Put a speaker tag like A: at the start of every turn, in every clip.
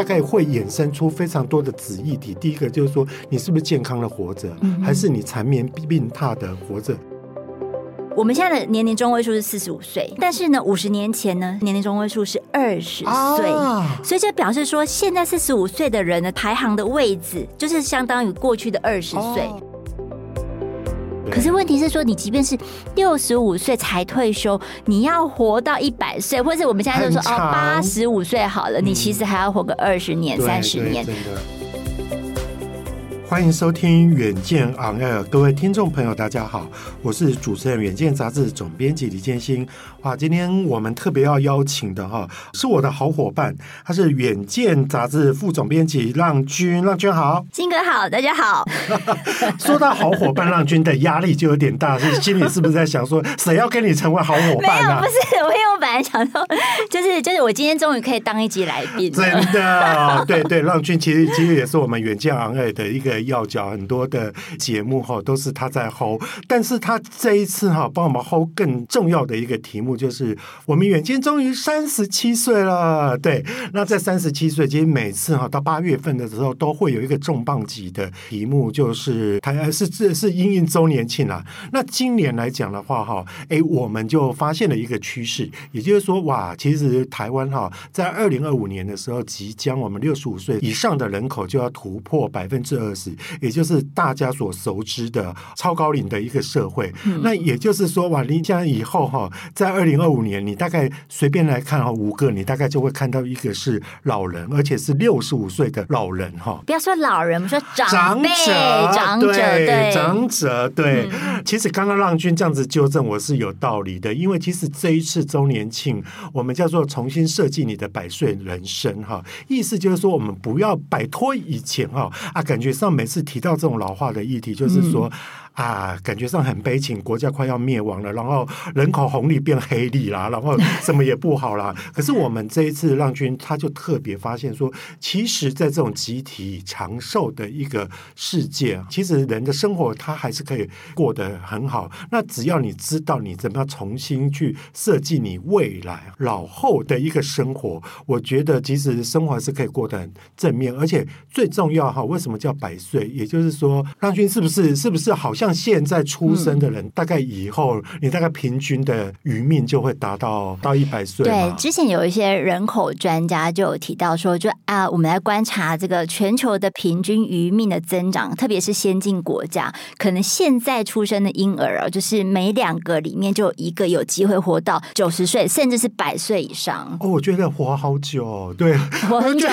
A: 大概会衍生出非常多的子议题。第一个就是说，你是不是健康的活着，还是你缠绵病榻的活着？
B: 我们现在的年龄中位数是四十五岁，但是呢，五十年前呢，年龄中位数是二十岁，啊、所以这表示说，现在四十五岁的人的排行的位置，就是相当于过去的二十岁。哦、可是问题是说，你即便是六十五岁才退休，你要活到一百岁，或者是我们现在就说长。哦，八十五岁好了，嗯、你其实还要活个二十年、三十年。
A: 欢迎收听《远见 On Air》，各位听众朋友，大家好，我是主持人《远见》杂志总编辑李建新。哇，今天我们特别要邀请的哈，是我的好伙伴，他是《远见》杂志副总编辑浪君。浪君好，
B: 金哥好，大家好。
A: 说到好伙伴，浪君的压力就有点大，是心里是不是在想说，谁要跟你成为好伙伴啊？
B: 没有，不是，我因为我本来想说，就是就是，我今天终于可以当一集来宾。
A: 真的，对对，浪君其实其实也是我们《远见 On Air》的一个。要讲很多的节目哈，都是他在吼但是他这一次哈帮我们 hold 更重要的一个题目，就是我们远见终于三十七岁了。对，那在三十七岁，其实每次哈到八月份的时候，都会有一个重磅级的题目，就是台是这是因应周年庆啦。那今年来讲的话哈，哎，我们就发现了一个趋势，也就是说哇，其实台湾哈在二零二五年的时候，即将我们六十五岁以上的人口就要突破百分之二十。也就是大家所熟知的超高龄的一个社会，嗯、那也就是说，哇，你将以后哈，在二零二五年，你大概随便来看哈，五个你大概就会看到一个是老人，而且是六十五岁的老人哈。
B: 不要说老人，我们说长
A: 者、
B: 长者、对
A: 长者，对。嗯、其实刚刚浪君这样子纠正我是有道理的，因为其实这一次周年庆，我们叫做重新设计你的百岁人生哈，意思就是说，我们不要摆脱以前哈啊，感觉上每次提到这种老化的议题，就是说。啊，感觉上很悲情，国家快要灭亡了，然后人口红利变黑利啦，然后什么也不好啦。可是我们这一次浪君他就特别发现说，其实，在这种集体长寿的一个世界，其实人的生活他还是可以过得很好。那只要你知道你怎么样重新去设计你未来老后的一个生活，我觉得其实生活是可以过得很正面，而且最重要哈，为什么叫百岁？也就是说，浪君是不是是不是好像？现在出生的人，大概以后你大概平均的余命就会达到到一百岁。
B: 对，之前有一些人口专家就有提到说，就啊，我们来观察这个全球的平均余命的增长，特别是先进国家，可能现在出生的婴儿啊，就是每两个里面就有一个有机会活到九十岁，甚至是百岁以上。
A: 哦，我觉得活好久，对，
B: 活很 久，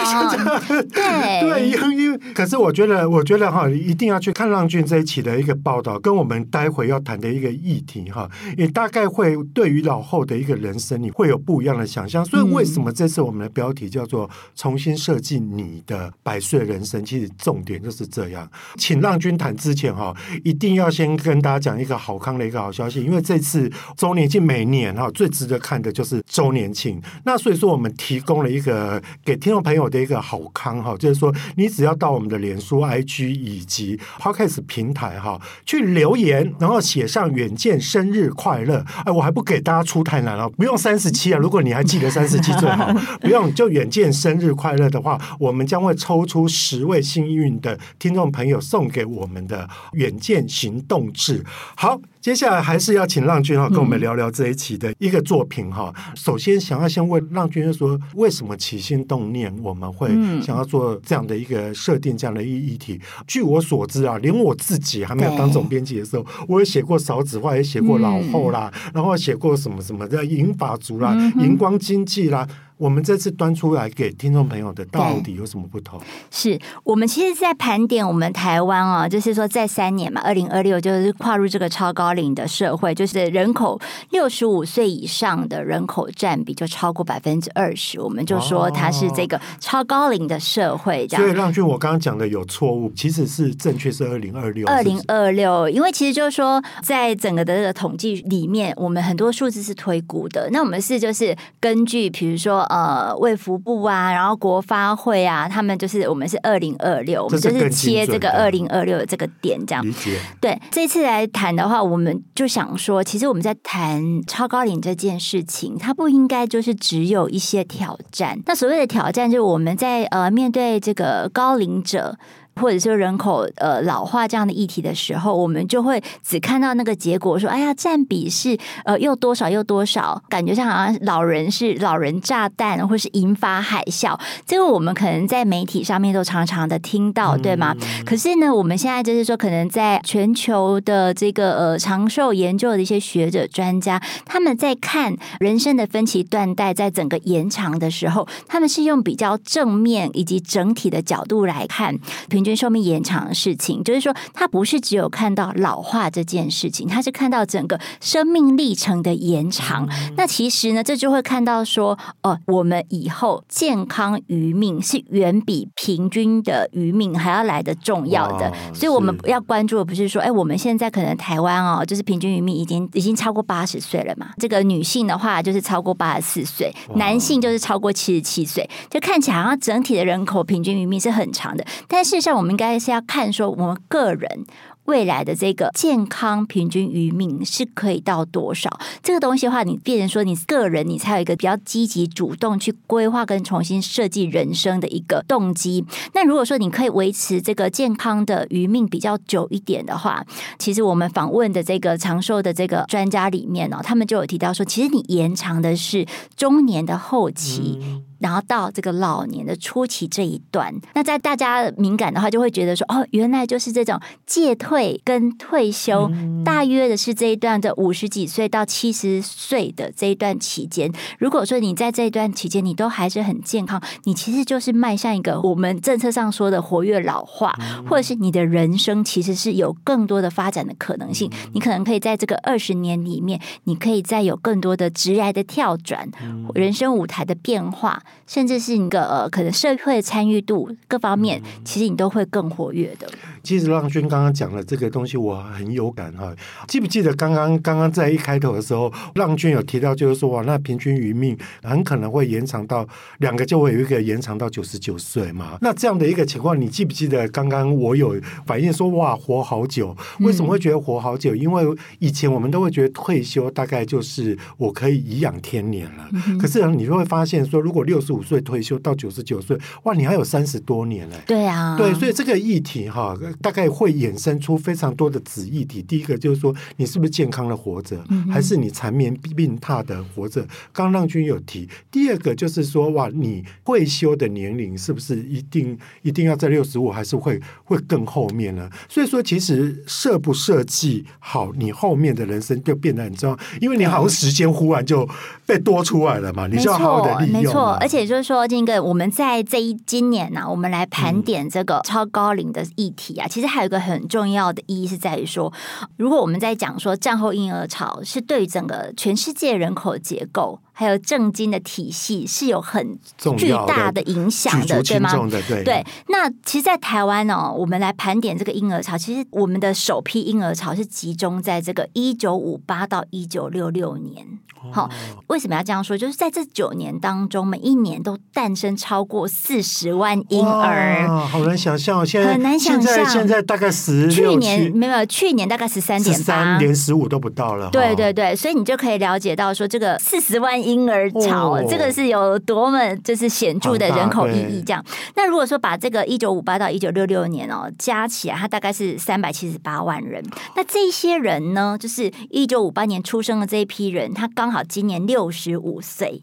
B: 对
A: 对，因为可是我觉得，我觉得哈，一定要去看浪俊这一期的一个报道。跟我们待会要谈的一个议题哈，也大概会对于老后的一个人生，你会有不一样的想象。所以为什么这次我们的标题叫做“重新设计你的百岁人生”？其实重点就是这样。请浪君谈之前哈，一定要先跟大家讲一个好康的一个好消息，因为这次周年庆每年哈最值得看的就是周年庆。那所以说我们提供了一个给听众朋友的一个好康哈，就是说你只要到我们的脸书、IG 以及 Podcast 平台哈去。留言，然后写上远见生日快乐。哎，我还不给大家出太难了，不用三十七啊。如果你还记得三十七最好，不用就远见生日快乐的话，我们将会抽出十位幸运的听众朋友，送给我们的远见行动志。好。接下来还是要请浪君哈跟我们聊聊这一期的一个作品哈。首先想要先问浪君说，为什么起心动念我们会想要做这样的一个设定，这样的一议题？据我所知啊，连我自己还没有当总编辑的时候，我也写过少子化，也写过老后啦，然后写过什么什么的银发族啦、荧光经济啦。我们这次端出来给听众朋友的到底有什么不同？
B: 是我们其实，在盘点我们台湾哦，就是说，在三年嘛，二零二六就是跨入这个超高龄的社会，就是人口六十五岁以上的人口占比就超过百分之二十，我们就说它是这个超高龄的社会。这样，
A: 所以浪俊，我刚刚讲的有错误，其实是正确是二零二六，
B: 二零二六，因为其实就是说，在整个的这个统计里面，我们很多数字是推估的，那我们是就是根据，比如说。呃卫福部啊，然后国发会啊，他们就是我们是二零二六，我们就是切这个二零二六的这个点
A: 这样。
B: 对，这次来谈的话，我们就想说，其实我们在谈超高龄这件事情，它不应该就是只有一些挑战。那所谓的挑战，就是我们在呃面对这个高龄者。或者说人口呃老化这样的议题的时候，我们就会只看到那个结果，说哎呀占比是呃又多少又多少，感觉像好像老人是老人炸弹，或是引发海啸。这个我们可能在媒体上面都常常的听到，对吗？嗯、可是呢，我们现在就是说，可能在全球的这个呃长寿研究的一些学者专家，他们在看人生的分歧断代在整个延长的时候，他们是用比较正面以及整体的角度来看平。寿命延长的事情，就是说，他不是只有看到老化这件事情，他是看到整个生命历程的延长。那其实呢，这就会看到说，哦，我们以后健康余命是远比平均的余命还要来得重要的。所以我们要关注的不是说，哎，我们现在可能台湾哦，就是平均余命已经已经超过八十岁了嘛。这个女性的话就是超过八十四岁，男性就是超过七十七岁，就看起来好像整体的人口平均余命是很长的。但事实上，我们应该是要看说，我们个人未来的这个健康平均余命是可以到多少？这个东西的话，你变成说你个人，你才有一个比较积极主动去规划跟重新设计人生的一个动机。那如果说你可以维持这个健康的余命比较久一点的话，其实我们访问的这个长寿的这个专家里面呢，他们就有提到说，其实你延长的是中年的后期。嗯然后到这个老年的初期这一段，那在大家敏感的话，就会觉得说，哦，原来就是这种届退跟退休，大约的是这一段的五十几岁到七十岁的这一段期间。如果说你在这一段期间，你都还是很健康，你其实就是迈向一个我们政策上说的活跃老化，或者是你的人生其实是有更多的发展的可能性。你可能可以在这个二十年里面，你可以再有更多的职涯的跳转，人生舞台的变化。甚至是一个呃，可能社会参与度各方面，其实你都会更活跃的。
A: 其实浪君刚刚讲了这个东西，我很有感哈。记不记得刚刚刚刚在一开头的时候，浪君有提到，就是说哇，那平均余命很可能会延长到两个，就会有一个延长到九十九岁嘛。那这样的一个情况，你记不记得刚刚我有反映说哇，活好久？为什么会觉得活好久？因为以前我们都会觉得退休大概就是我可以颐养天年了。可是你就会发现说，如果六十五岁退休到九十九岁，哇，你还有三十多年嘞。
B: 对啊，
A: 对，所以这个议题哈。大概会衍生出非常多的子议题。第一个就是说，你是不是健康的活着，还是你缠绵病榻的活着？刚刚浪君有提。第二个就是说，哇，你退休的年龄是不是一定一定要在六十五，还是会会更后面呢？所以说，其实设不设计好，你后面的人生就变得很重要，因为你好像时间忽然就被多出来了嘛，你就要好好的利用。
B: 没错，而且就是说，这个我们在这一今年呢、啊，我们来盘点这个超高龄的议题啊。其实还有一个很重要的意义是在于说，如果我们在讲说战后婴儿潮是对整个全世界人口结构还有政经的体系是有很巨大的影响的，对吗？
A: 对，
B: 对。那其实，在台湾呢、哦，我们来盘点这个婴儿潮，其实我们的首批婴儿潮是集中在这个一九五八到一九六六年。好，为什么要这样说？就是在这九年当中，每一年都诞生超过四十万婴儿，
A: 好难想象，现在
B: 很难想象。
A: 现在现在大概十
B: 去年没有，去年大概十三点八，
A: 连十五都不到了。
B: 对对对，所以你就可以了解到说，这个四十万婴儿潮，哦、这个是有多么就是显著的人口意义。这样，那如果说把这个一九五八到一九六六年哦加起来，它大概是三百七十八万人。那这些人呢，就是一九五八年出生的这一批人，他刚好。今年六十五岁。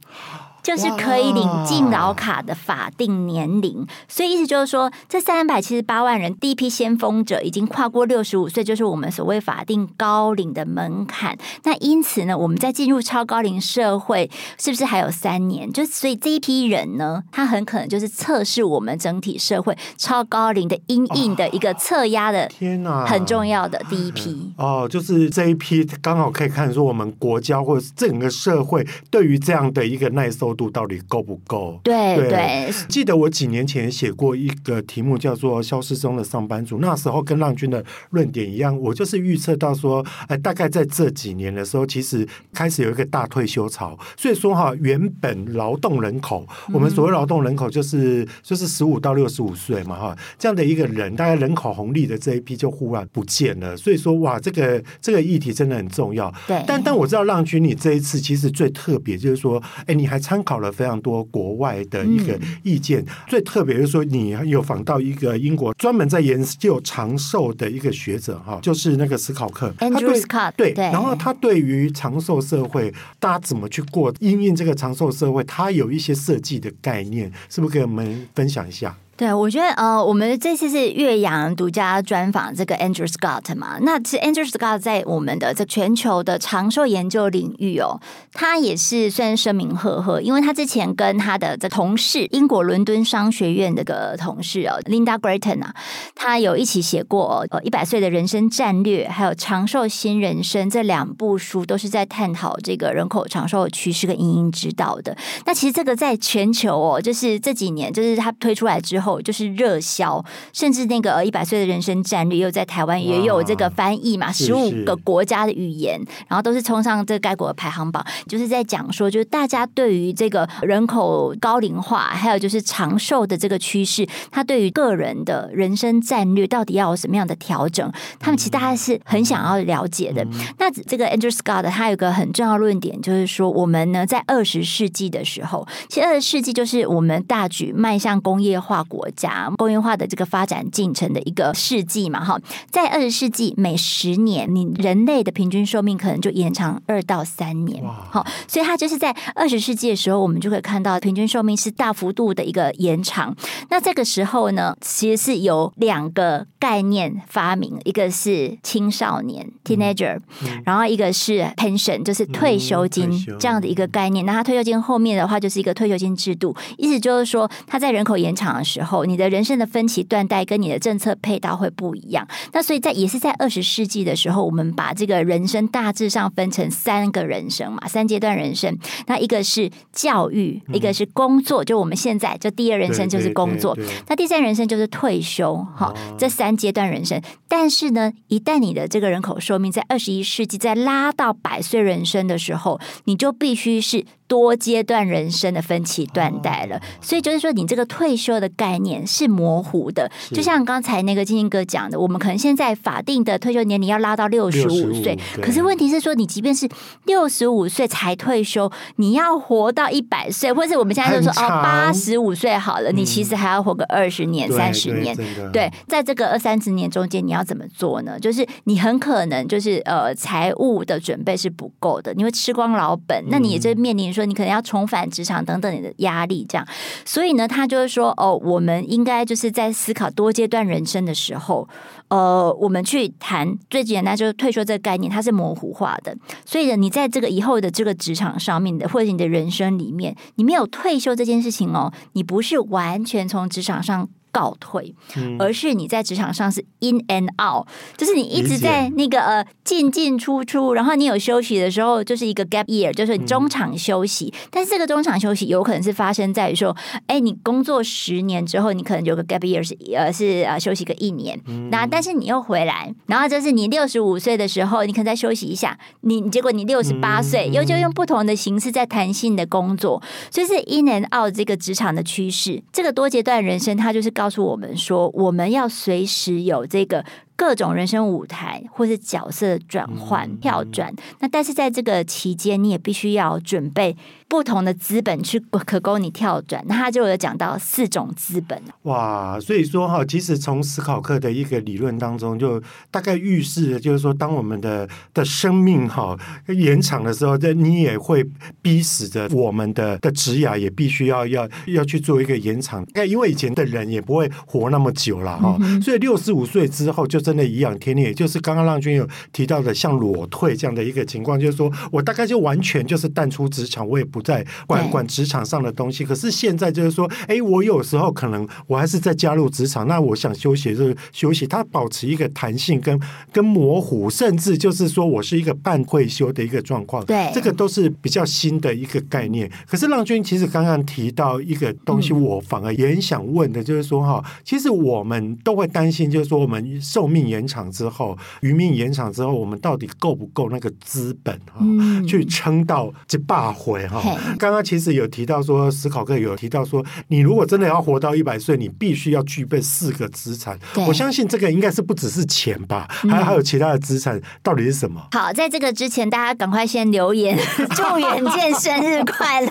B: 就是可以领敬老卡的法定年龄，所以意思就是说，这三百七十八万人第一批先锋者已经跨过六十五岁，就是我们所谓法定高龄的门槛。那因此呢，我们在进入超高龄社会，是不是还有三年？就所以这一批人呢，他很可能就是测试我们整体社会超高龄的阴影的一个测压的天呐，很重要的第一批
A: 哦，就是这一批刚好可以看出我们国家或者整个社会对于这样的一个耐受。度到底够不够？
B: 对对，对，
A: 记得我几年前写过一个题目叫做《消失中的上班族》，那时候跟浪君的论点一样，我就是预测到说，哎，大概在这几年的时候，其实开始有一个大退休潮。所以说哈，原本劳动人口，我们所谓劳动人口就是就是十五到六十五岁嘛哈，这样的一个人，大概人口红利的这一批就忽然不见了。所以说哇，这个这个议题真的很重要。
B: 对，
A: 但但我知道浪君你这一次其实最特别就是说，哎，你还参考了非常多国外的一个意见。嗯、最特别就是说，你有访到一个英国专门在研究长寿的一个学者哈，就是那个史考克。
B: Andrew Scott。
A: 对，然后他对于长寿社会，大家怎么去过，因应这个长寿社会，他有一些设计的概念，是不是可以我们分享一下？
B: 对，我觉得呃，我们这次是岳阳独家专访这个 Andrew Scott 嘛。那其实 Andrew Scott 在我们的这全球的长寿研究领域哦，他也是算声名赫赫，因为他之前跟他的这同事，英国伦敦商学院这个同事哦，Linda Gratton 啊，他有一起写过呃一百岁的人生战略，还有长寿新人生这两部书，都是在探讨这个人口长寿趋势跟因应之道的。那其实这个在全球哦，就是这几年，就是他推出来之后。后就是热销，甚至那个一百岁的人生战略又在台湾也有这个翻译嘛，十五个国家的语言，然后都是冲上这该国的排行榜，就是在讲说，就是大家对于这个人口高龄化，还有就是长寿的这个趋势，他对于个人的人生战略到底要有什么样的调整，他们其实大家是很想要了解的。那这个 Andrew Scott 他有一个很重要论点，就是说我们呢在二十世纪的时候，其实二十世纪就是我们大举迈向工业化。国家工业化的这个发展进程的一个世纪嘛，哈，在二十世纪每十年，你人类的平均寿命可能就延长二到三年，好，所以它就是在二十世纪的时候，我们就会看到平均寿命是大幅度的一个延长。那这个时候呢，其实是有两个概念发明，一个是青少年 （teenager），然后一个是 pension，就是退休金这样的一个概念。那它退休金后面的话，就是一个退休金制度，意思就是说，它在人口延长的时候。后，你的人生的分歧断代跟你的政策配套会不一样。那所以在也是在二十世纪的时候，我们把这个人生大致上分成三个人生嘛，三阶段人生。那一个是教育，一个是工作，就我们现在就第二人生就是工作。那第三人生就是退休。哈，这三阶段人生。但是呢，一旦你的这个人口寿命在二十一世纪再拉到百岁人生的时候，你就必须是。多阶段人生的分歧断代了，所以就是说，你这个退休的概念是模糊的。就像刚才那个金星哥讲的，我们可能现在法定的退休年龄要拉到六十五岁，可是问题是说，你即便是六十五岁才退休，你要活到一百岁，或者我们现在就说哦八十五岁好了，你其实还要活个二十年、三十年。对，在这个二三十年中间，你要怎么做呢？就是你很可能就是呃财务的准备是不够的，你会吃光老本，那你也就面临。说你可能要重返职场等等你的压力，这样，所以呢，他就是说，哦，我们应该就是在思考多阶段人生的时候，呃，我们去谈最简单就是退休这个概念，它是模糊化的。所以呢，你在这个以后的这个职场上面的，或者你的人生里面，你没有退休这件事情哦，你不是完全从职场上。告退，而是你在职场上是 in and out，就是你一直在那个呃进进出出，然后你有休息的时候，就是一个 gap year，就是中场休息。但是这个中场休息有可能是发生在于说，哎，你工作十年之后，你可能有个 gap year 是呃是呃休息个一年，那但是你又回来，然后就是你六十五岁的时候，你可能再休息一下，你结果你六十八岁又就用不同的形式在弹性的工作，所以是 in and out 这个职场的趋势。这个多阶段人生，它就是告诉我们说，我们要随时有这个。各种人生舞台或是角色转换、跳转，那但是在这个期间，你也必须要准备不同的资本去可供你跳转。那他就有讲到四种资本。
A: 哇，所以说哈，其实从思考课的一个理论当中，就大概预示的就是说，当我们的的生命哈延长的时候，这你也会逼死着我们的的职涯也必须要要要去做一个延长。因为以前的人也不会活那么久了哈，所以六十五岁之后就。真的颐养天年，也就是刚刚浪君有提到的，像裸退这样的一个情况，就是说我大概就完全就是淡出职场，我也不再管管职场上的东西。可是现在就是说，哎，我有时候可能我还是在加入职场，那我想休息就是休息，它保持一个弹性跟跟模糊，甚至就是说我是一个半退休的一个状况。
B: 对，
A: 这个都是比较新的一个概念。可是浪君其实刚刚提到一个东西，我反而也很想问的，就是说哈，其实我们都会担心，就是说我们寿命延长之后，余命延长之后，我们到底够不够那个资本哈，去撑到这八回哈？刚刚其实有提到说，史考克有提到说，你如果真的要活到一百岁，你必须要具备四个资产。我相信这个应该是不只是钱吧，还还有其他的资产，到底是什么？
B: 好，在这个之前，大家赶快先留言，祝远见生日快乐，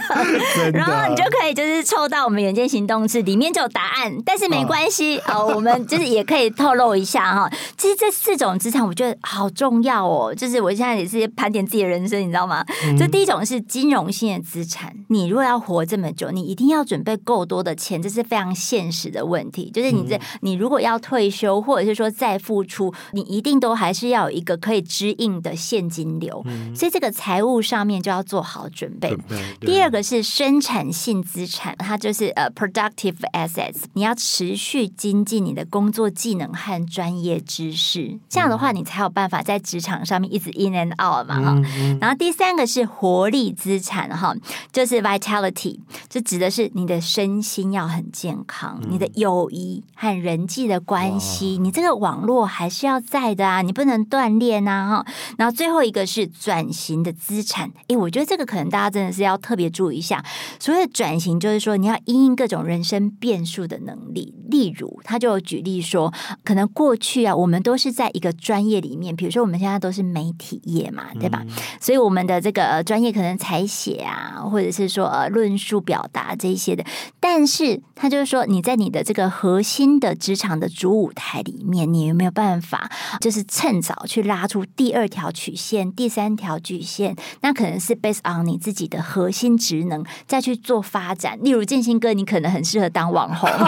B: 然后你就可以就是抽到我们远见行动志里面就有答案，但是没关系，好，我们就是也可以透露一下哈。其实这四种资产我觉得好重要哦，就是我现在也是盘点自己的人生，你知道吗？就第一种是金融性的资产，你如果要活这么久，你一定要准备够多的钱，这是非常现实的问题。就是你这你如果要退休，或者是说再付出，你一定都还是要有一个可以支应的现金流，所以这个财务上面就要做好准备。第二个是生产性资产，它就是呃 productive assets，你要持续精进你的工作技能和专业知识，这样的话你才有办法在职场上面一直 in and out 嘛哈。然后第三个是活力资产哈，就是 vitality，就指的是你的身心要很健康，你的友谊和人际的关系，你这个网络还是要在的啊，你不能断裂呐哈。然后最后一个是转型的资产，诶，我觉得这个可能大家真的是要特别注意一下。所谓的转型，就是说你要因应各种人生变数的能力。例如，他就举例说，可能过去啊，我们都是在一个专业里面，比如说我们现在都是媒体业嘛，对吧？嗯、所以我们的这个专业可能采写啊，或者是说呃论述表达这一些的。但是他就是说，你在你的这个核心的职场的主舞台里面，你有没有办法，就是趁早去拉出第二条曲线、第三条曲线？那可能是 based on 你自己的核心职能再去做发展。例如，建新哥，你可能很适合当网红。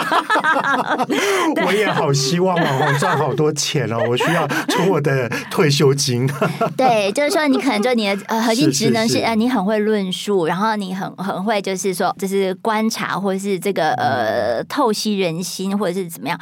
A: 我也好希望网红赚好多钱了！我需要出我的退休金。
B: 对，就是说你可能就你的呃核心职能是呃你很会论述，然后你很很会就是说就是观察或者是这个呃透析人心或者是怎么样。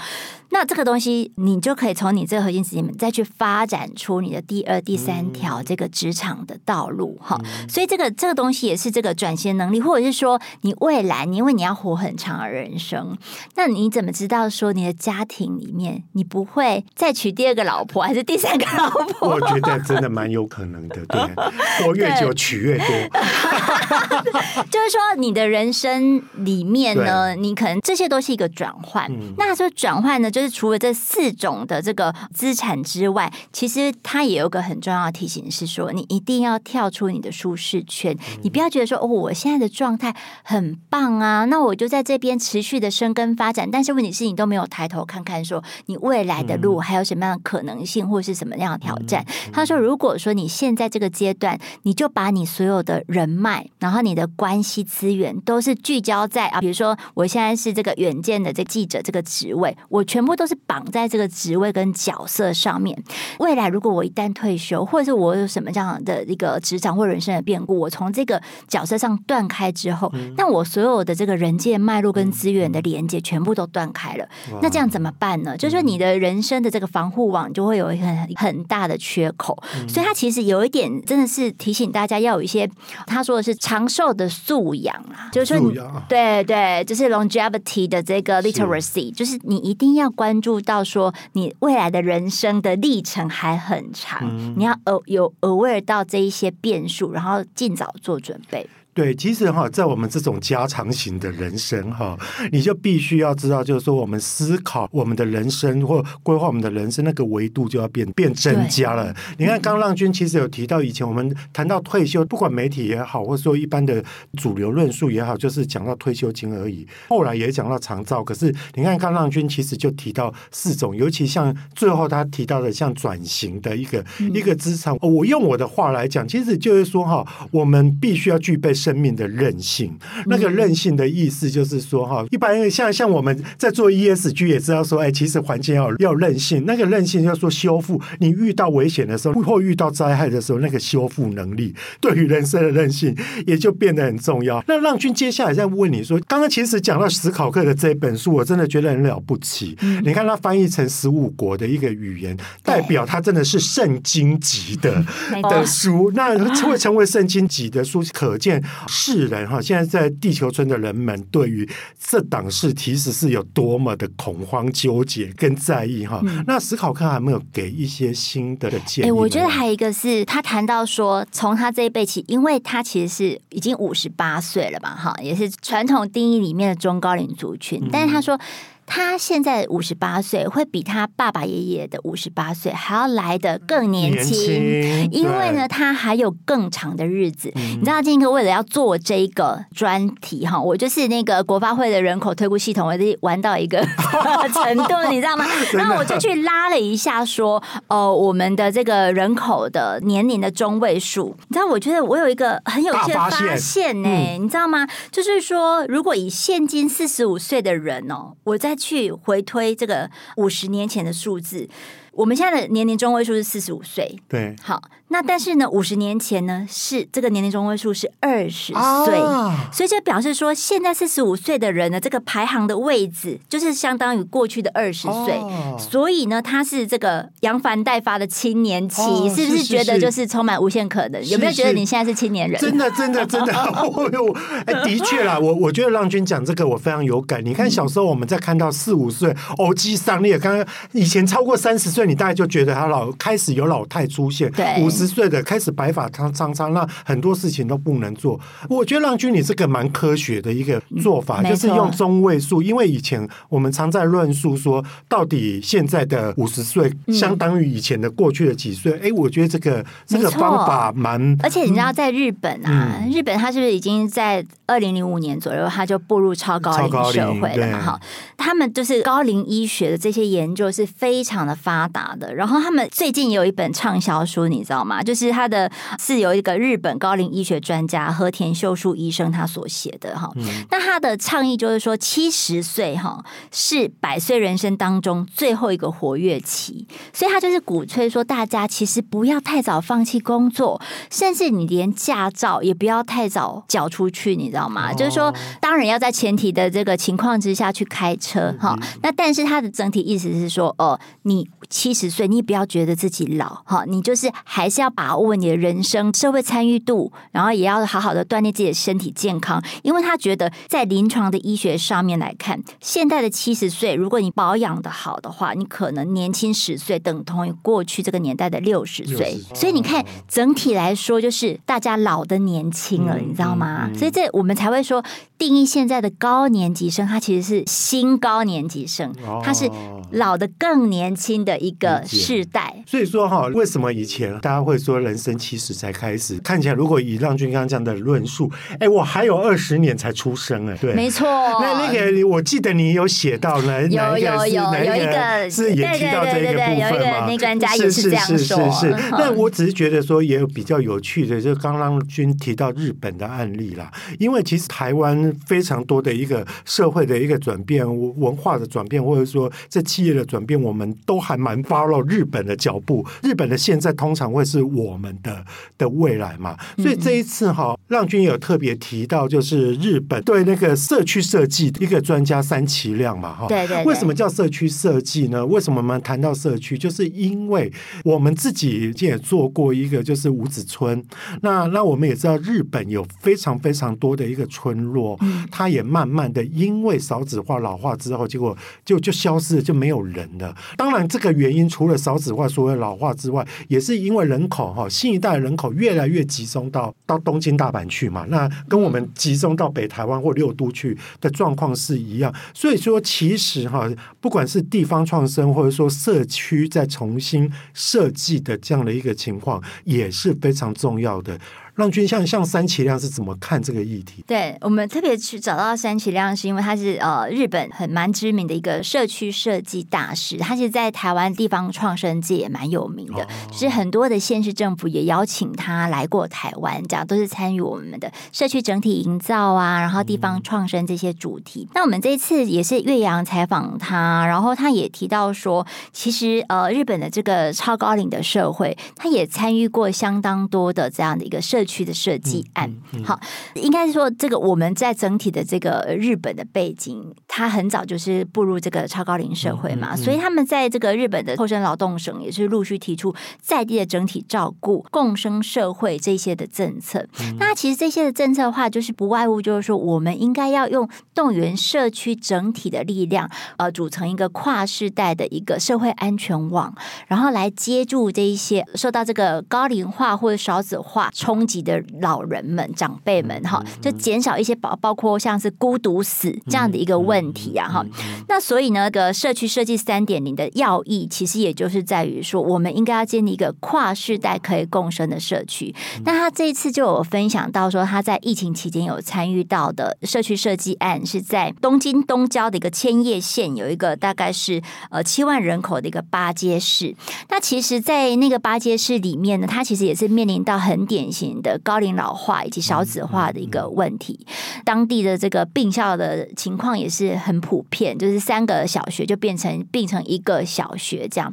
B: 那这个东西，你就可以从你这个核心职能再去发展出你的第二、第三条这个职场的道路哈。嗯、所以这个这个东西也是这个转型能力，或者是说你未来，你因为你要活很长的人生，那你怎么知道说你的家庭里面你不会再娶第二个老婆还是第三个老婆？
A: 我觉得真的蛮有可能的，对，活越久娶越多。
B: 就是说你的人生里面呢，你可能这些都是一个转换。嗯、那说转换呢，就是。除了这四种的这个资产之外，其实它也有个很重要的提醒是说，你一定要跳出你的舒适圈。你不要觉得说哦，我现在的状态很棒啊，那我就在这边持续的生根发展。但是问题是你都没有抬头看看，说你未来的路还有什么样的可能性，或是什么样的挑战？他说，如果说你现在这个阶段，你就把你所有的人脉，然后你的关系资源，都是聚焦在啊，比如说我现在是这个远见的这记者这个职位，我全部。都是绑在这个职位跟角色上面。未来如果我一旦退休，或者是我有什么这样的一个职场或人生的变故，我从这个角色上断开之后，嗯、那我所有的这个人际脉络跟资源的连接全部都断开了。那这样怎么办呢？就是说你的人生的这个防护网就会有一个很很大的缺口。嗯、所以他其实有一点真的是提醒大家要有一些，他说的是长寿的素养啊，就是说你对对，就是 longevity 的这个 literacy，是就是你一定要。关注到说，你未来的人生的历程还很长，嗯、你要偶有 aware 到这一些变数，然后尽早做准备。
A: 对，其实哈，在我们这种加长型的人生哈，你就必须要知道，就是说，我们思考我们的人生或规划我们的人生那个维度就要变变增加了。你看，刚浪君其实有提到，以前我们谈到退休，不管媒体也好，或者说一般的主流论述也好，就是讲到退休金而已。后来也讲到长照，可是你看，刚浪君其实就提到四种，尤其像最后他提到的像转型的一个、嗯、一个资产。我用我的话来讲，其实就是说哈，我们必须要具备。生命的韧性。那个韧性的意思就是说，哈，一般像像我们在做 ESG 也知道说，哎，其实环境要要韧性。那个韧性就是说修复，你遇到危险的时候或遇到灾害的时候，那个修复能力对于人生的韧性也就变得很重要。那让君接下来再问你说，刚刚其实讲到史考克的这一本书，我真的觉得很了不起。嗯、你看他翻译成十五国的一个语言，代表他真的是圣经级的 的书。那会成为圣经级的书，可见世人哈现在在地球村的人们对于这档事其实是有多么的恐慌、纠结跟在意哈。嗯、那史考克还没有给一些新的建议。哎，
B: 我觉得还有一个是他谈到说，从他这一辈起，因为他其实是已经五十八岁了吧，哈，也是传统定义里面的中高龄族群，但是他说。他现在五十八岁，会比他爸爸爷爷的五十八岁还要来得更年轻，因为呢，他还有更长的日子。嗯、你知道，今天为了要做这个专题哈，我就是那个国发会的人口推估系统，我就玩到一个 程度，你知道吗？然后我就去拉了一下，说，呃，我们的这个人口的年龄的中位数，你知道，我觉得我有一个很有趣的发现呢，嗯、你知道吗？就是说，如果以现今四十五岁的人哦，我在去回推这个五十年前的数字。我们现在的年龄中位数是四十五岁，
A: 对，
B: 好，那但是呢，五十年前呢是这个年龄中位数是二十岁，啊、所以就表示说，现在四十五岁的人呢，这个排行的位置就是相当于过去的二十岁，哦、所以呢，他是这个扬帆待发的青年期，哦、是不是觉得就是充满无限可能？是是是有没有觉得你现在是青年人？
A: 真的，真的，真的，我我哎，的确啦，我我觉得让君讲这个我非常有感。你看小时候我们在看到四五岁欧吉桑列，刚刚以前超过三十岁。你大概就觉得他老开始有老态出现，五十岁的开始白发苍苍苍，那很多事情都不能做。我觉得让均你这个蛮科学的一个做法，嗯、就是用中位数，因为以前我们常在论述说，到底现在的五十岁相当于以前的过去的几岁？哎、嗯，我觉得这个这个方法蛮……
B: 而且你知道，在日本啊，嗯、日本他是不是已经在二零零五年左右，他就步入超高龄社会了嘛？哈，他们就是高龄医学的这些研究是非常的发达的。然后他们最近有一本畅销书，你知道吗？就是他的是由一个日本高龄医学专家和田秀树医生他所写的哈。那他的倡议就是说，七十岁哈是百岁人生当中最后一个活跃期，所以他就是鼓吹说，大家其实不要太早放弃工作，甚至你连驾照也不要太早缴出去，你知道吗？就是说，当然要在前提的这个情况之下去开车哈。那但是他的整体意思是说，哦，你七十岁。你不要觉得自己老哈，你就是还是要把握你的人生社会参与度，然后也要好好的锻炼自己的身体健康，因为他觉得在临床的医学上面来看，现在的七十岁，如果你保养的好的话，你可能年轻十岁，等同于过去这个年代的六十岁。所以你看，整体来说，就是大家老的年轻了，你知道吗？所以这我们才会说，定义现在的高年级生，他其实是新高年级生，他是老的更年轻的一个。世代，
A: 所以说哈，为什么以前大家会说人生七十才开始？看起来如果以让君刚刚这样的论述，哎，我还有二十年才出生哎，对，
B: 没错。
A: 那那个我记得你有写到哪
B: 有有有有一个
A: 是也提到这一个部分吗？
B: 那专家也是这样是是是。那我只是觉得说也有比较有趣的，就刚刚君提到日本的案例啦，因为其实台湾非常多的一个社会的一个转变、文化的转变，或者说这企业的转变，我们都还蛮 follow 日本的脚步，日本的现在通常会是我们的的未来嘛，所以这一次哈，浪君有特别提到，就是日本对那个社区设计一个专家三崎亮嘛哈，对对，
A: 为什么叫社区设计呢？为什么我们谈到社区，就是因为我们自己也做过一个就是五子村，那那我们也知道日本有非常非常多的一个村落，它也慢慢的因为少子化老化之后，结果就就消失了，就没有人了。当然这个原因除了少子化、所谓老化之外，也是因为人口哈，新一代人口越来越集中到到东京、大阪去嘛。那跟我们集中到北台湾或六都去的状况是一样。所以说，其实哈，不管是地方创生，或者说社区再重新设计的这样的一个情况，也是非常重要的。让君像像山崎亮是怎么看这个议题？
B: 对，我们特别去找到山崎亮，是因为他是呃日本很蛮知名的一个社区设计大师，他其实在台湾地方创生界也蛮有名的，哦、就是很多的县市政府也邀请他来过台湾，这样都是参与我们的社区整体营造啊，然后地方创生这些主题。嗯、那我们这一次也是岳阳采访他，然后他也提到说，其实呃日本的这个超高龄的社会，他也参与过相当多的这样的一个社区的设计案。嗯嗯嗯、好，应该是说这个我们在整体的这个日本的背景，它很早就是步入这个超高龄社会嘛，所以他们在这个日本的厚生劳动省也是陆续提出在地的整体照顾、共生社会这些的政策。嗯、那其实这些的政策的话，就是不外乎就是说，我们应该要用动员社区整体的力量，呃，组成一个跨世代的一个社会安全网，然后来接住这一些受到这个高龄化或者少子化冲击的老人们、长辈们，哈，就减少一些包包括像是孤独死这样的一个问题啊，哈。那所以呢，个社区设计三点零的要义，其实也就是在于说，我们应该要建立一个跨世代可以共生的社区。那他这一次就有分享到说，他在疫情期间有参与到的社区设计案，是在东京东郊的一个千叶县，有一个大概是呃七万人口的一个八街市。那其实，在那个八街市里面呢，它其实也是面临到很典型的高龄老化以及少子化的一个问题。当地的这个病校的情况也是很普遍，就是三个小学就变成并成一个小学这样。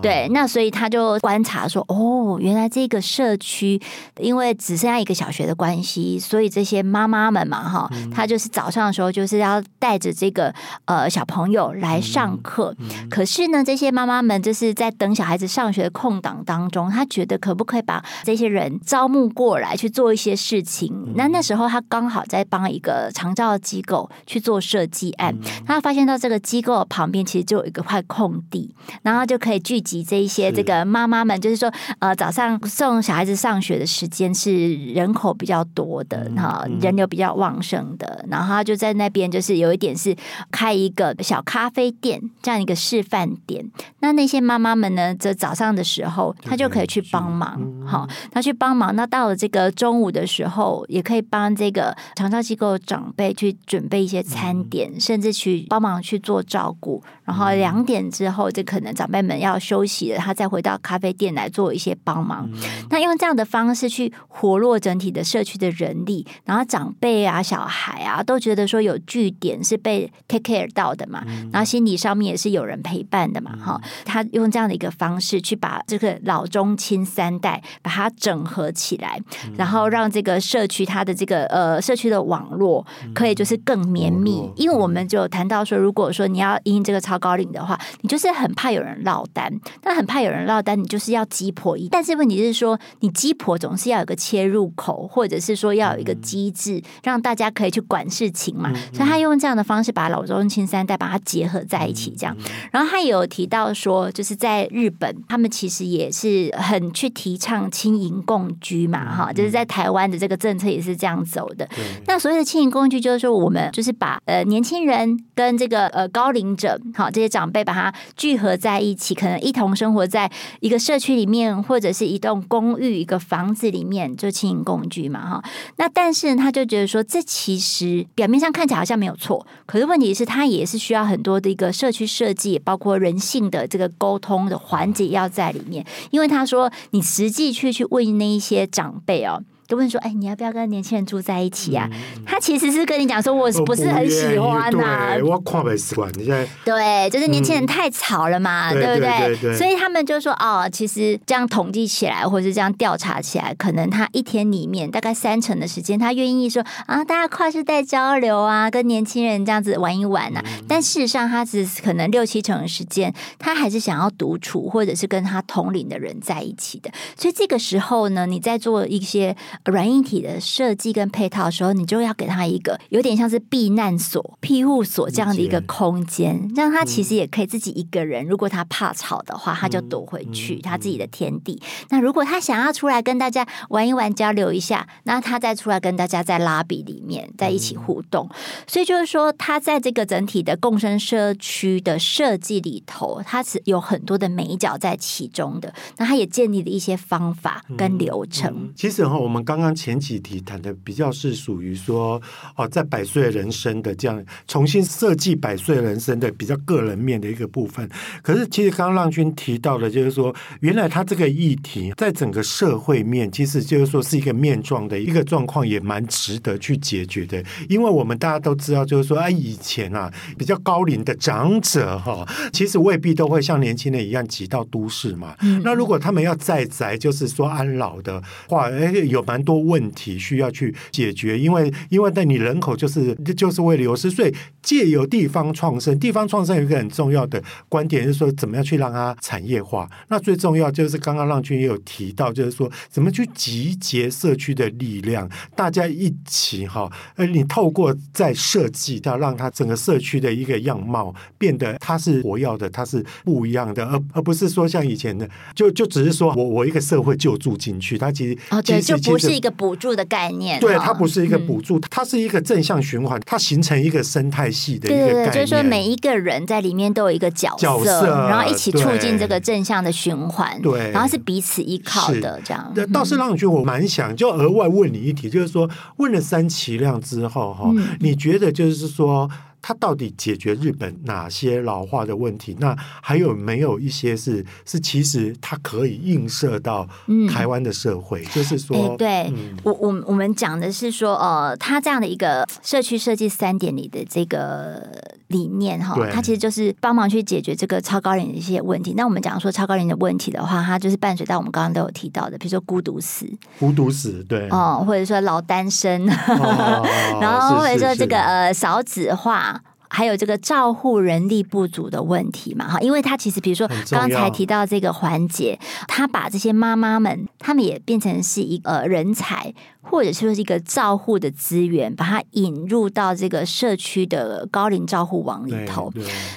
B: 对，那所以他就观察说，哦，原来这个社区因为只剩下一个小学的关系，所以这些妈妈们嘛，哈，他就是早上的时候就是要带着这个呃小朋友来上课。可是呢，这些妈妈们就是在等小孩子上学的空档当中，他觉得可不可以把这些人招募过来去做一些事情？那那时候他刚好在帮一个长照机构去做设计案，他发现到这个机构旁边其实就有一个块空地，然后就可以聚集这一些这个妈妈们，就是说呃早上送小孩子上学的时间是人口比较多的哈，人流比较旺盛的，然后他就在那边就是有一点是开一个小咖啡店这样一个示范点，那那些妈妈们呢，在早上的时候，他就可以去帮忙，好，他去帮忙。那到了这个中午的时候，也可以帮这个长照机构长辈去准备一些餐点，甚至去帮忙去做照顾。然后两点之后，就可能长辈们要休息了，他再回到咖啡店来做一些帮忙。那用这样的方式去活络整体的社区的人力，然后长辈啊、小孩啊都觉得说有据点是被 take care 到的嘛，然后心理上面也是有人陪伴的嘛，哈。他用这样的一个方式去把这个老中青三代把它整合起来，然后让这个社区它的这个呃社区的网络可以就是更绵密。因为我们就谈到说，如果说你要因这个超高龄的话，你就是很怕有人落单，那很怕有人落单，你就是要鸡婆一。但是问题是说，你鸡婆总是要有个切入口，或者是说要有一个机制，让大家可以去管事情嘛。所以他用这样的方式把老中青三代把它结合在一起，这样。然后他也有提到说，就是在日本，他们其实也是很去提倡轻盈共居嘛，哈，就是在台湾的这个政策也是这样走的。那所谓的青银共居，就是说我们就是把呃年轻人跟这个呃高龄者，好这些长辈把它聚合在一起，可能一同生活在一个社区里面，或者是一栋公寓、一个房子里面，就青银共居嘛，哈。那但是他就觉得说，这其实表面上看起来好像没有错，可是问题是，他也是需要很多的一个社区设计，包括人性的这个沟通的环节要在里面，因为他说，你实际去去问那一些长背哦。就问说：“哎，你要不要跟年轻人住在一起啊？”嗯、他其实是跟你讲说：“我不是很喜欢呐、啊。”
A: 我看不习惯。你现在
B: 对，就是年轻人太吵了嘛，嗯、对不对？对对对对，所以他们就说：“哦，其实这样统计起来，或者是这样调查起来，可能他一天里面大概三成的时间，他愿意说啊，大家跨世代交流啊，跟年轻人这样子玩一玩呐、啊。嗯、但事实上，他只可能六七成的时间，他还是想要独处，或者是跟他同龄的人在一起的。所以这个时候呢，你在做一些。软硬体的设计跟配套的时候，你就要给他一个有点像是避难所、庇护所这样的一个空间，让他其实也可以自己一个人。如果他怕吵的话，他就躲回去他自己的天地。那如果他想要出来跟大家玩一玩、交流一下，那他再出来跟大家在拉比里面在一起互动。所以就是说，他在这个整体的共生社区的设计里头，他是有很多的美角在其中的。那他也建立了一些方法跟流程。
A: 其实哈，我们刚刚前几题谈的比较是属于说哦，在百岁人生的这样重新设计百岁人生的比较个人面的一个部分。可是其实刚刚浪君提到的，就是说原来他这个议题在整个社会面，其实就是说是一个面状的一个状况，也蛮值得去解决的。因为我们大家都知道，就是说哎，以前啊比较高龄的长者哈，其实未必都会像年轻人一样挤到都市嘛。那如果他们要在宅，就是说安老的话，哎，有蛮多问题需要去解决，因为因为那你人口就是就是会流失，所以借由地方创生，地方创生有一个很重要的观点，就是说怎么样去让它产业化。那最重要就是刚刚浪君也有提到，就是说怎么去集结社区的力量，大家一起哈，呃，你透过在设计，要让它整个社区的一个样貌变得它是活跃的，它是不一样的，而而不是说像以前的，就就只是说我我一个社会就住进去，它其实
B: 哦对，就不是一个补助的概念，
A: 对，它不是一个补助，它是一个正向循环，它形成一个生态系的一个概念，
B: 对对对，就是说每一个人在里面都有一个角色，角色然后一起促进这个正向的循环，
A: 对，
B: 然后是彼此依靠的这样。
A: 倒是让我觉得我蛮想就额外问你一题，就是说问了三期量之后哈，你觉得就是说。它到底解决日本哪些老化的问题？那还有没有一些是是其实它可以映射到台湾的社会？嗯、就是说，
B: 欸、对、嗯、我我我们讲的是说，呃，它这样的一个社区设计三点里的这个理念哈，它其实就是帮忙去解决这个超高龄的一些问题。那我们讲说超高龄的问题的话，它就是伴随到我们刚刚都有提到的，比如说孤独死、
A: 孤独死，对，
B: 哦，或者说老单身，哦、然后或者说这个呃少子化。还有这个照护人力不足的问题嘛，哈，因为他其实比如说刚才提到这个环节，他把这些妈妈们，他们也变成是一个人才。或者说是一个照护的资源，把它引入到这个社区的高龄照护网里头。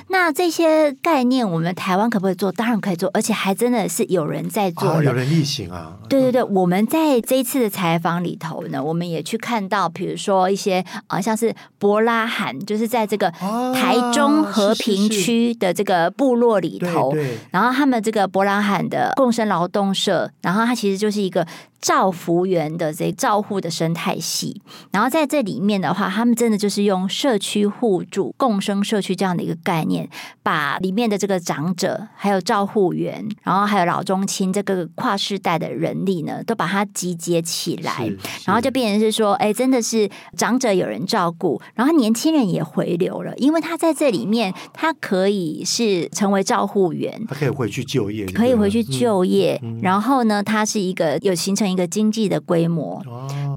B: 那这些概念，我们台湾可不可以做？当然可以做，而且还真的是有人在做，
A: 啊，有人力行啊。
B: 对对对，我们在这一次的采访里头呢，我们也去看到，比如说一些啊，像是伯拉罕，就是在这个台中和平区的这个部落
A: 里头，
B: 然后他们这个伯拉罕的共生劳动社，然后它其实就是一个。照服员的这照护的生态系，然后在这里面的话，他们真的就是用社区互助、共生社区这样的一个概念，把里面的这个长者、还有照护员，然后还有老中青这个跨世代的人力呢，都把它集结起来，然后就变成是说，哎，真的是长者有人照顾，然后年轻人也回流了，因为他在这里面，他可以是成为照护员，
A: 他可以回去就业，
B: 可以回去就业，嗯、然后呢，他是一个有形成。一个经济的规模，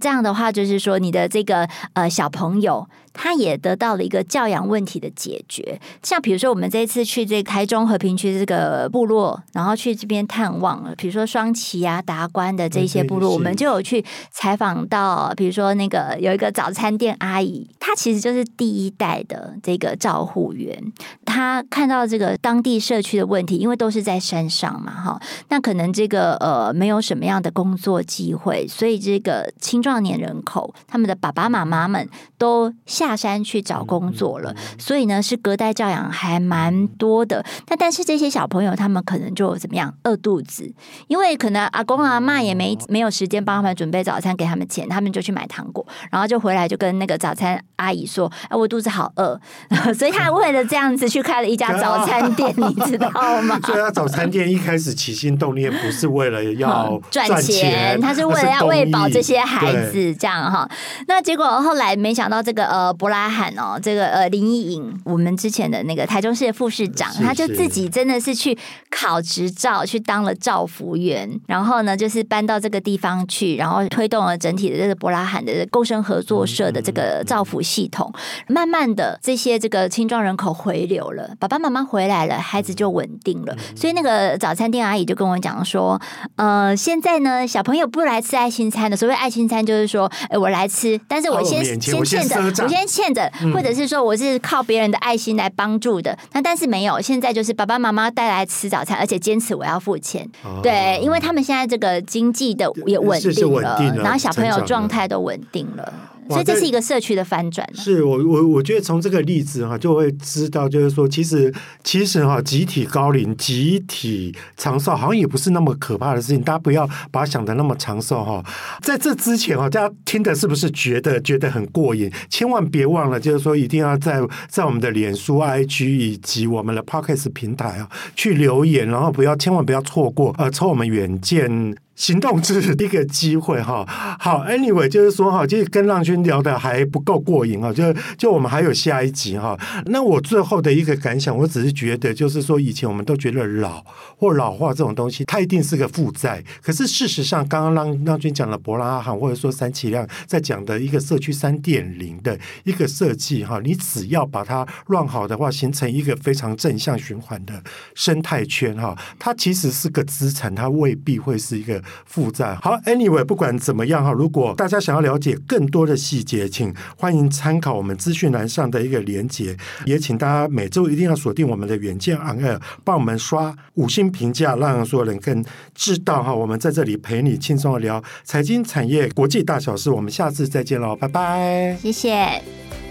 B: 这样的话就是说，你的这个呃小朋友。他也得到了一个教养问题的解决，像比如说我们这一次去这台中和平区这个部落，然后去这边探望了，比如说双旗啊、达官的这些部落，我们就有去采访到，比如说那个有一个早餐店阿姨，她其实就是第一代的这个照护员，她看到这个当地社区的问题，因为都是在山上嘛，哈，那可能这个呃没有什么样的工作机会，所以这个青壮年人口，他们的爸爸妈妈们都下。下山去找工作了，所以呢是隔代教养还蛮多的。那但是这些小朋友他们可能就怎么样饿肚子，因为可能阿公阿妈也没没有时间帮他们准备早餐，给他们钱，他们就去买糖果，然后就回来就跟那个早餐阿姨说：“哎，我肚子好饿。”所以他为了这样子去开了一家早餐店，你知道吗？
A: 所以他早餐店一开始起心动念不是为了要 赚钱，
B: 他是为了要喂饱这些孩子这样哈。那结果后来没想到这个呃。伯拉罕哦，这个呃林依颖，我们之前的那个台中市的副市长，他就自己真的是去考执照，去当了照服员，然后呢，就是搬到这个地方去，然后推动了整体的这个伯拉罕的共生合作社的这个照服系统。慢慢的，这些这个青壮人口回流了，爸爸妈妈回来了，孩子就稳定了。所以那个早餐店阿姨就跟我讲说，呃，现在呢，小朋友不来吃爱心餐的，所谓爱心餐就是说，哎，我来吃，但是我先先欠着，我先。欠着，或者是说我是靠别人的爱心来帮助的，那但是没有，现在就是爸爸妈妈带来吃早餐，而且坚持我要付钱，对，因为他们现在这个经济的也稳定了，然后小朋友状态都稳定了。所以这是一个社区的翻转。
A: 是我我我觉得从这个例子哈，就会知道，就是说，其实其实哈，集体高龄、集体长寿，好像也不是那么可怕的事情。大家不要把它想的那么长寿哈。在这之前哈，大家听的是不是觉得觉得很过瘾？千万别忘了，就是说，一定要在在我们的脸书、IG 以及我们的 Podcast 平台啊，去留言，然后不要千万不要错过呃，抽我们远见。行动是一个机会哈，好，Anyway，就是说哈，就跟浪君聊的还不够过瘾啊，就就我们还有下一集哈。那我最后的一个感想，我只是觉得，就是说以前我们都觉得老或老化这种东西，它一定是个负债。可是事实上，刚刚浪浪君讲了伯拉罕或者说三七亮在讲的一个社区三点零的一个设计哈，你只要把它乱好的话，形成一个非常正向循环的生态圈哈，它其实是个资产，它未必会是一个。负债。好，Anyway，不管怎么样哈，如果大家想要了解更多的细节，请欢迎参考我们资讯栏上的一个连结，也请大家每周一定要锁定我们的远见 On Air，帮我们刷五星评价，让所有人更知道哈，我们在这里陪你轻松的聊财经产业国际大小事，我们下次再见喽，拜拜，
B: 谢谢。